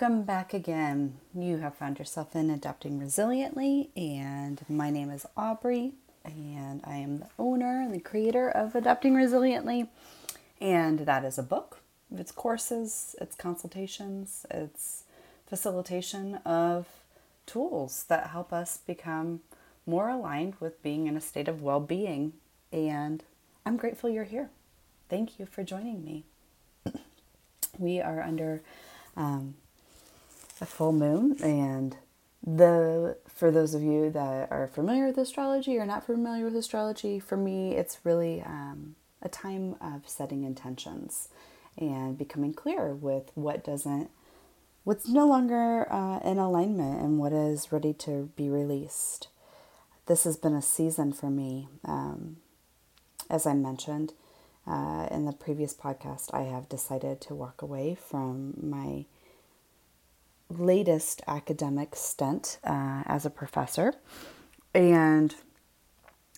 Welcome back again. You have found yourself in Adapting Resiliently, and my name is Aubrey, and I am the owner and the creator of Adapting Resiliently. And that is a book, it's courses, it's consultations, it's facilitation of tools that help us become more aligned with being in a state of well being. And I'm grateful you're here. Thank you for joining me we are under um, a full moon and the for those of you that are familiar with astrology or not familiar with astrology for me it's really um, a time of setting intentions and becoming clear with what doesn't what's no longer uh, in alignment and what is ready to be released. This has been a season for me um, as i mentioned uh, in the previous podcast, I have decided to walk away from my latest academic stint uh, as a professor, and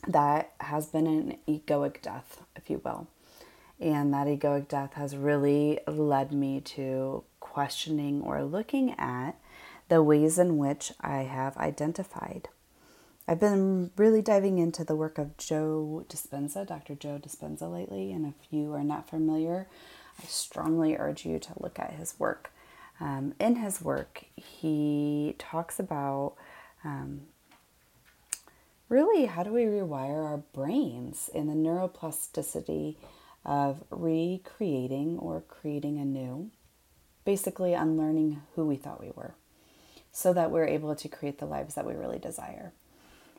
that has been an egoic death, if you will. And that egoic death has really led me to questioning or looking at the ways in which I have identified I've been really diving into the work of Joe Dispenza, Dr. Joe Dispenza, lately. And if you are not familiar, I strongly urge you to look at his work. Um, in his work, he talks about um, really how do we rewire our brains in the neuroplasticity of recreating or creating anew, basically unlearning who we thought we were, so that we're able to create the lives that we really desire.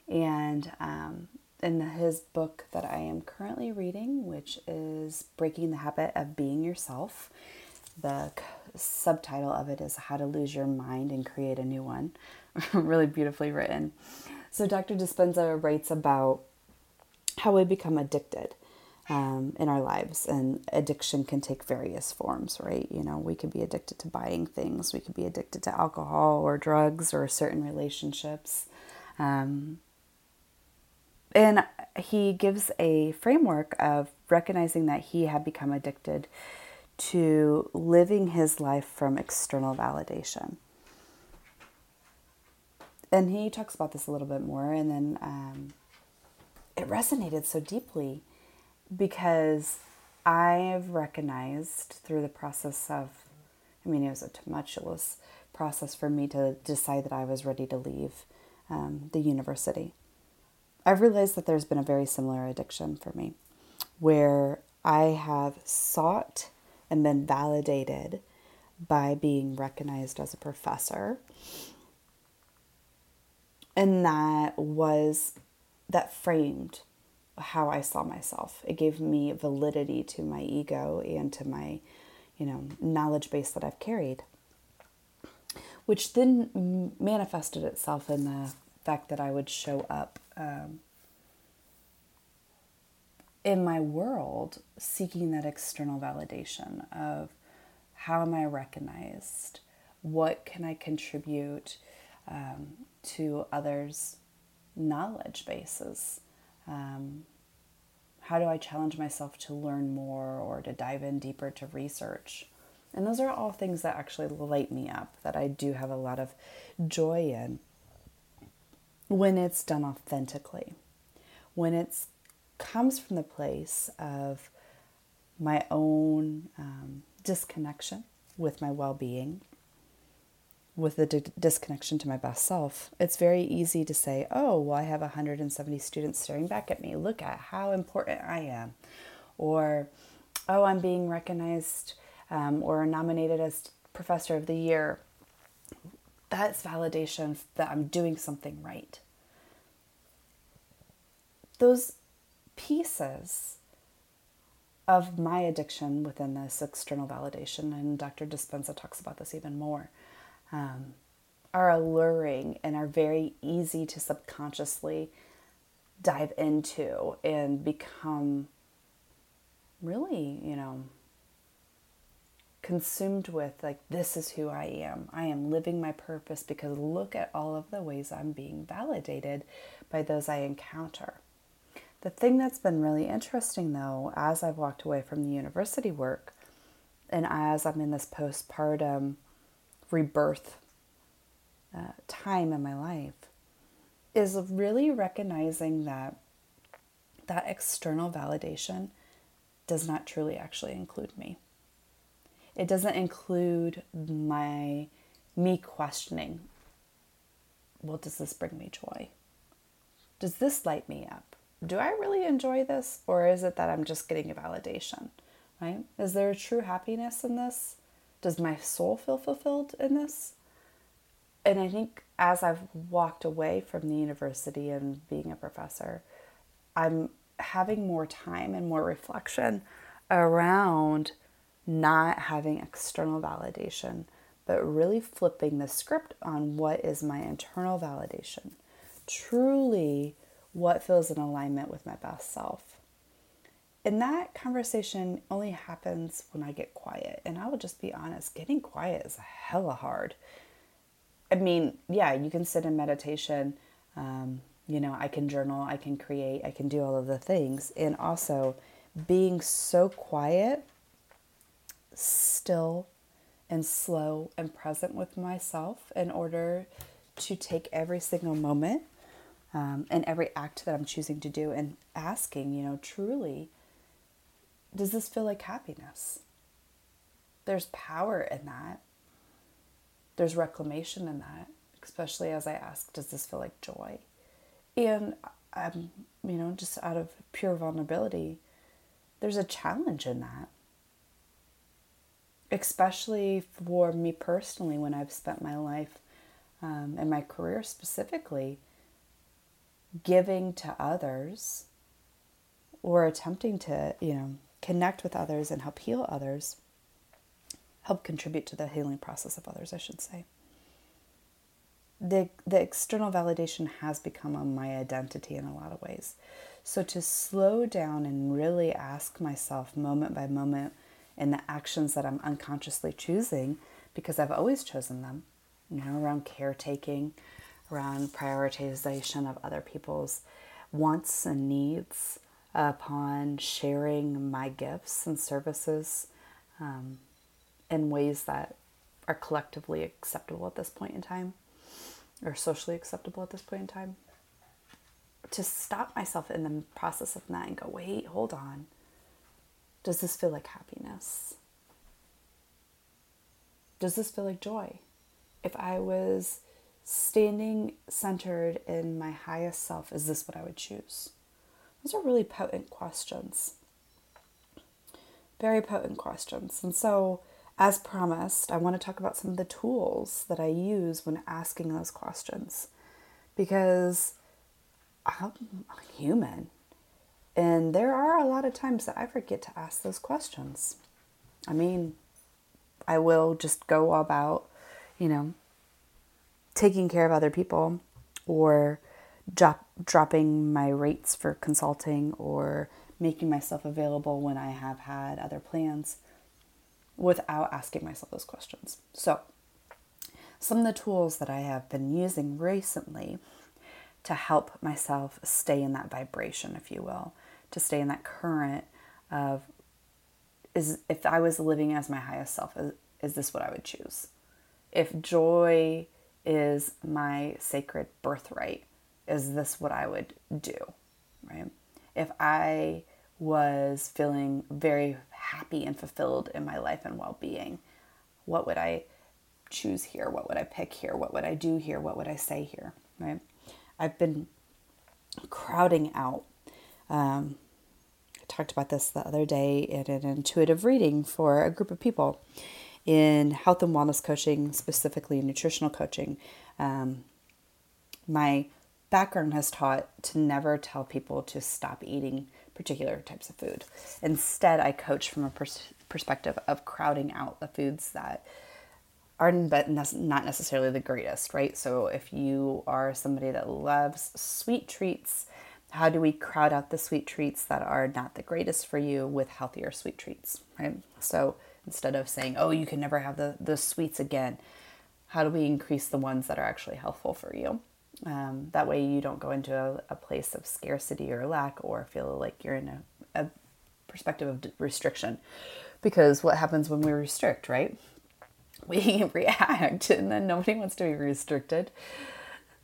And um, in his book that I am currently reading, which is Breaking the Habit of Being Yourself, the subtitle of it is How to Lose Your Mind and Create a New One. really beautifully written. So, Dr. Dispenza writes about how we become addicted um, in our lives, and addiction can take various forms, right? You know, we could be addicted to buying things, we could be addicted to alcohol or drugs or certain relationships. Um, and he gives a framework of recognizing that he had become addicted to living his life from external validation. And he talks about this a little bit more, and then um, it resonated so deeply because I've recognized through the process of, I mean, it was a tumultuous process for me to decide that I was ready to leave um, the university. I've realized that there's been a very similar addiction for me where I have sought and been validated by being recognized as a professor. And that was, that framed how I saw myself. It gave me validity to my ego and to my, you know, knowledge base that I've carried, which then manifested itself in the fact that I would show up um, in my world seeking that external validation of how am I recognized? What can I contribute um, to others' knowledge bases? Um, how do I challenge myself to learn more or to dive in deeper to research? And those are all things that actually light me up, that I do have a lot of joy in when it's done authentically, when it comes from the place of my own um, disconnection with my well being, with the d- disconnection to my best self. It's very easy to say, oh, well, I have 170 students staring back at me. Look at how important I am. Or, oh, I'm being recognized um, or nominated as Professor of the Year that's validation that I'm doing something right. Those pieces of my addiction within this external validation, and Dr. Dispenza talks about this even more, um, are alluring and are very easy to subconsciously dive into and become really, you know, consumed with like this is who I am. I am living my purpose because look at all of the ways I'm being validated by those I encounter. The thing that's been really interesting though as I've walked away from the university work and as I'm in this postpartum rebirth uh, time in my life, is really recognizing that that external validation does not truly actually include me. It doesn't include my me questioning, well, does this bring me joy? Does this light me up? Do I really enjoy this? Or is it that I'm just getting a validation? Right? Is there a true happiness in this? Does my soul feel fulfilled in this? And I think as I've walked away from the university and being a professor, I'm having more time and more reflection around not having external validation, but really flipping the script on what is my internal validation. Truly, what feels in alignment with my best self. And that conversation only happens when I get quiet. And I will just be honest, getting quiet is hella hard. I mean, yeah, you can sit in meditation. Um, you know, I can journal, I can create, I can do all of the things. And also being so quiet, still, and slow and present with myself in order to take every single moment um, and every act that I'm choosing to do and asking, you know, truly, does this feel like happiness? There's power in that. There's reclamation in that, especially as I ask, does this feel like joy? And I'm, you know, just out of pure vulnerability, there's a challenge in that. Especially for me personally, when I've spent my life um, and my career specifically giving to others or attempting to, you know, connect with others and help heal others, help contribute to the healing process of others, I should say. The, the external validation has become my identity in a lot of ways. So to slow down and really ask myself moment by moment in the actions that I'm unconsciously choosing, because I've always chosen them, you know, around caretaking, around prioritization of other people's wants and needs upon sharing my gifts and services um, in ways that are collectively acceptable at this point in time or socially acceptable at this point in time. To stop myself in the process of that and go, wait, hold on. Does this feel like happiness? Does this feel like joy? If I was standing centered in my highest self, is this what I would choose? Those are really potent questions. Very potent questions. And so, as promised, I want to talk about some of the tools that I use when asking those questions because I'm human. And there are a lot of times that I forget to ask those questions. I mean, I will just go about, you know, taking care of other people or drop, dropping my rates for consulting or making myself available when I have had other plans without asking myself those questions. So, some of the tools that I have been using recently to help myself stay in that vibration, if you will, to stay in that current of is if I was living as my highest self, is, is this what I would choose? If joy is my sacred birthright. Is this what I would do? Right? If I was feeling very happy and fulfilled in my life and well being, what would I choose here? What would I pick here? What would I do here? What would I say here? Right? I've been crowding out. Um, I talked about this the other day in an intuitive reading for a group of people in health and wellness coaching, specifically nutritional coaching. Um, my background has taught to never tell people to stop eating particular types of food. Instead, I coach from a pers- perspective of crowding out the foods that are but not necessarily the greatest, right? So if you are somebody that loves sweet treats, how do we crowd out the sweet treats that are not the greatest for you with healthier sweet treats, right? So instead of saying, oh, you can never have the, the sweets again. How do we increase the ones that are actually helpful for you? Um, that way, you don't go into a, a, place of scarcity or lack or feel like you're in a, a perspective of restriction. because what happens when we restrict, right? We react and then nobody wants to be restricted.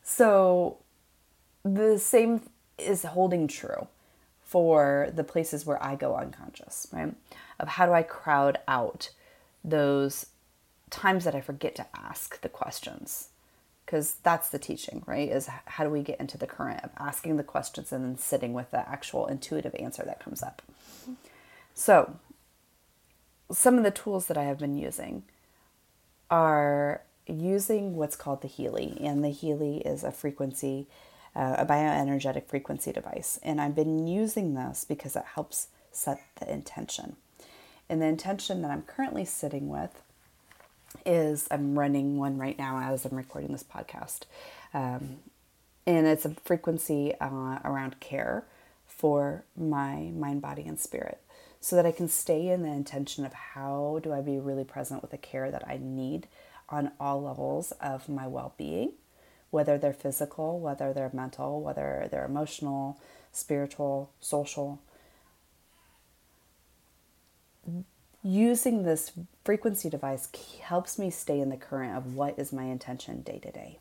So the same is holding true for the places where I go unconscious, right? Of how do I crowd out those times that I forget to ask the questions? Because that's the teaching, right? Is how do we get into the current of asking the questions and then sitting with the actual intuitive answer that comes up? So, some of the tools that I have been using are using what's called the Healy, and the Healy is a frequency uh, a bioenergetic frequency device. And I've been using this because it helps set the intention. And the intention that I'm currently sitting with is I'm running one right now as I'm recording this podcast. Um, and it's a frequency uh, around care for my mind, body, and spirit so that I can stay in the intention of how do I be really present with the care that I need on all levels of my well being whether they're physical, whether they're mental, whether they're emotional, spiritual, social. Using this frequency device helps me stay in the current of what is my intention day to day.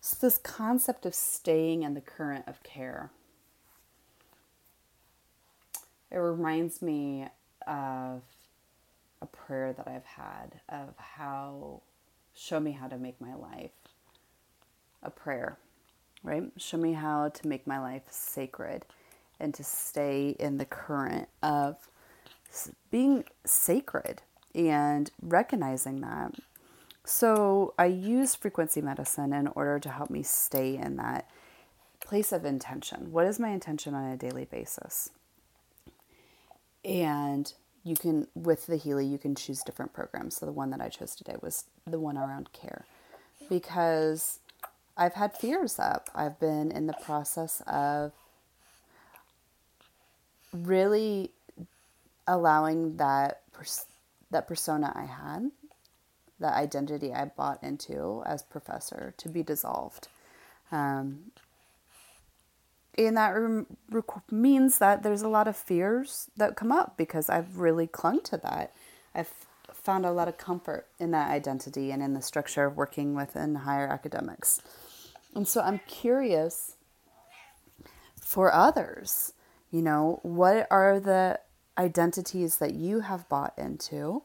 So, this concept of staying in the current of care, it reminds me of a prayer that I've had of how show me how to make my life a prayer, right? Show me how to make my life sacred and to stay in the current of being sacred and recognizing that. So I use frequency medicine in order to help me stay in that place of intention. What is my intention on a daily basis? And you can with the Healy you can choose different programs. So the one that I chose today was the one around care because I've had fears up. I've been in the process of really allowing that pers- that persona I had, that identity I bought into as professor to be dissolved. Um, and that means that there's a lot of fears that come up because I've really clung to that. I've found a lot of comfort in that identity and in the structure of working within higher academics. And so I'm curious for others, you know, what are the identities that you have bought into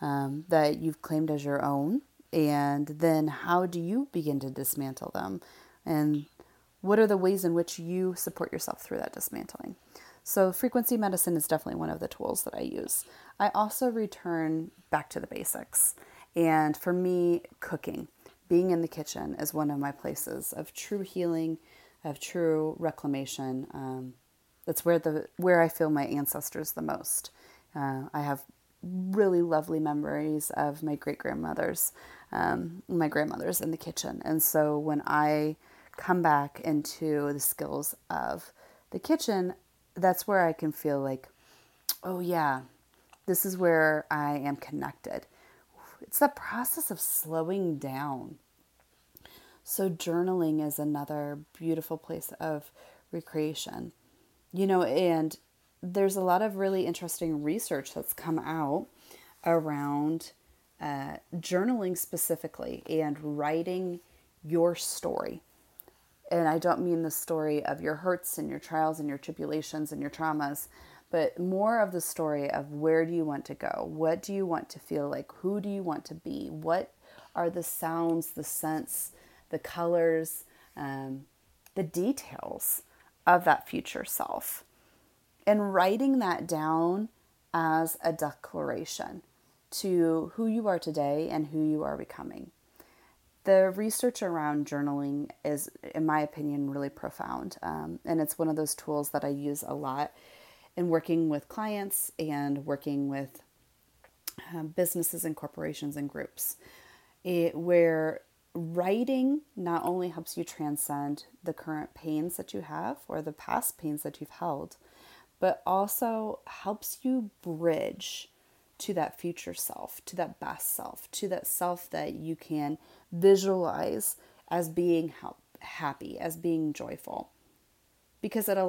um, that you've claimed as your own? And then how do you begin to dismantle them? And what are the ways in which you support yourself through that dismantling? So, frequency medicine is definitely one of the tools that I use. I also return back to the basics. And for me, cooking, being in the kitchen is one of my places of true healing, of true reclamation. Um, that's where the where I feel my ancestors the most. Uh, I have really lovely memories of my great grandmothers, um, my grandmothers in the kitchen, and so when I come back into the skills of the kitchen, that's where I can feel like, oh, yeah, this is where I am connected. It's the process of slowing down. So, journaling is another beautiful place of recreation. You know, and there's a lot of really interesting research that's come out around uh, journaling specifically and writing your story and I don't mean the story of your hurts and your trials and your tribulations and your traumas, but more of the story of where do you want to go? What do you want to feel like? Who do you want to be? What are the sounds, the scents, the colors, um, the details of that future self? And writing that down as a declaration to who you are today and who you are becoming the research around journaling is, in my opinion, really profound. Um, and it's one of those tools that I use a lot in working with clients and working with uh, businesses and corporations and groups, it, where writing not only helps you transcend the current pains that you have or the past pains that you've held, but also helps you bridge to that future self, to that best self, to that self that you can visualize as being happy, as being joyful. Because it allows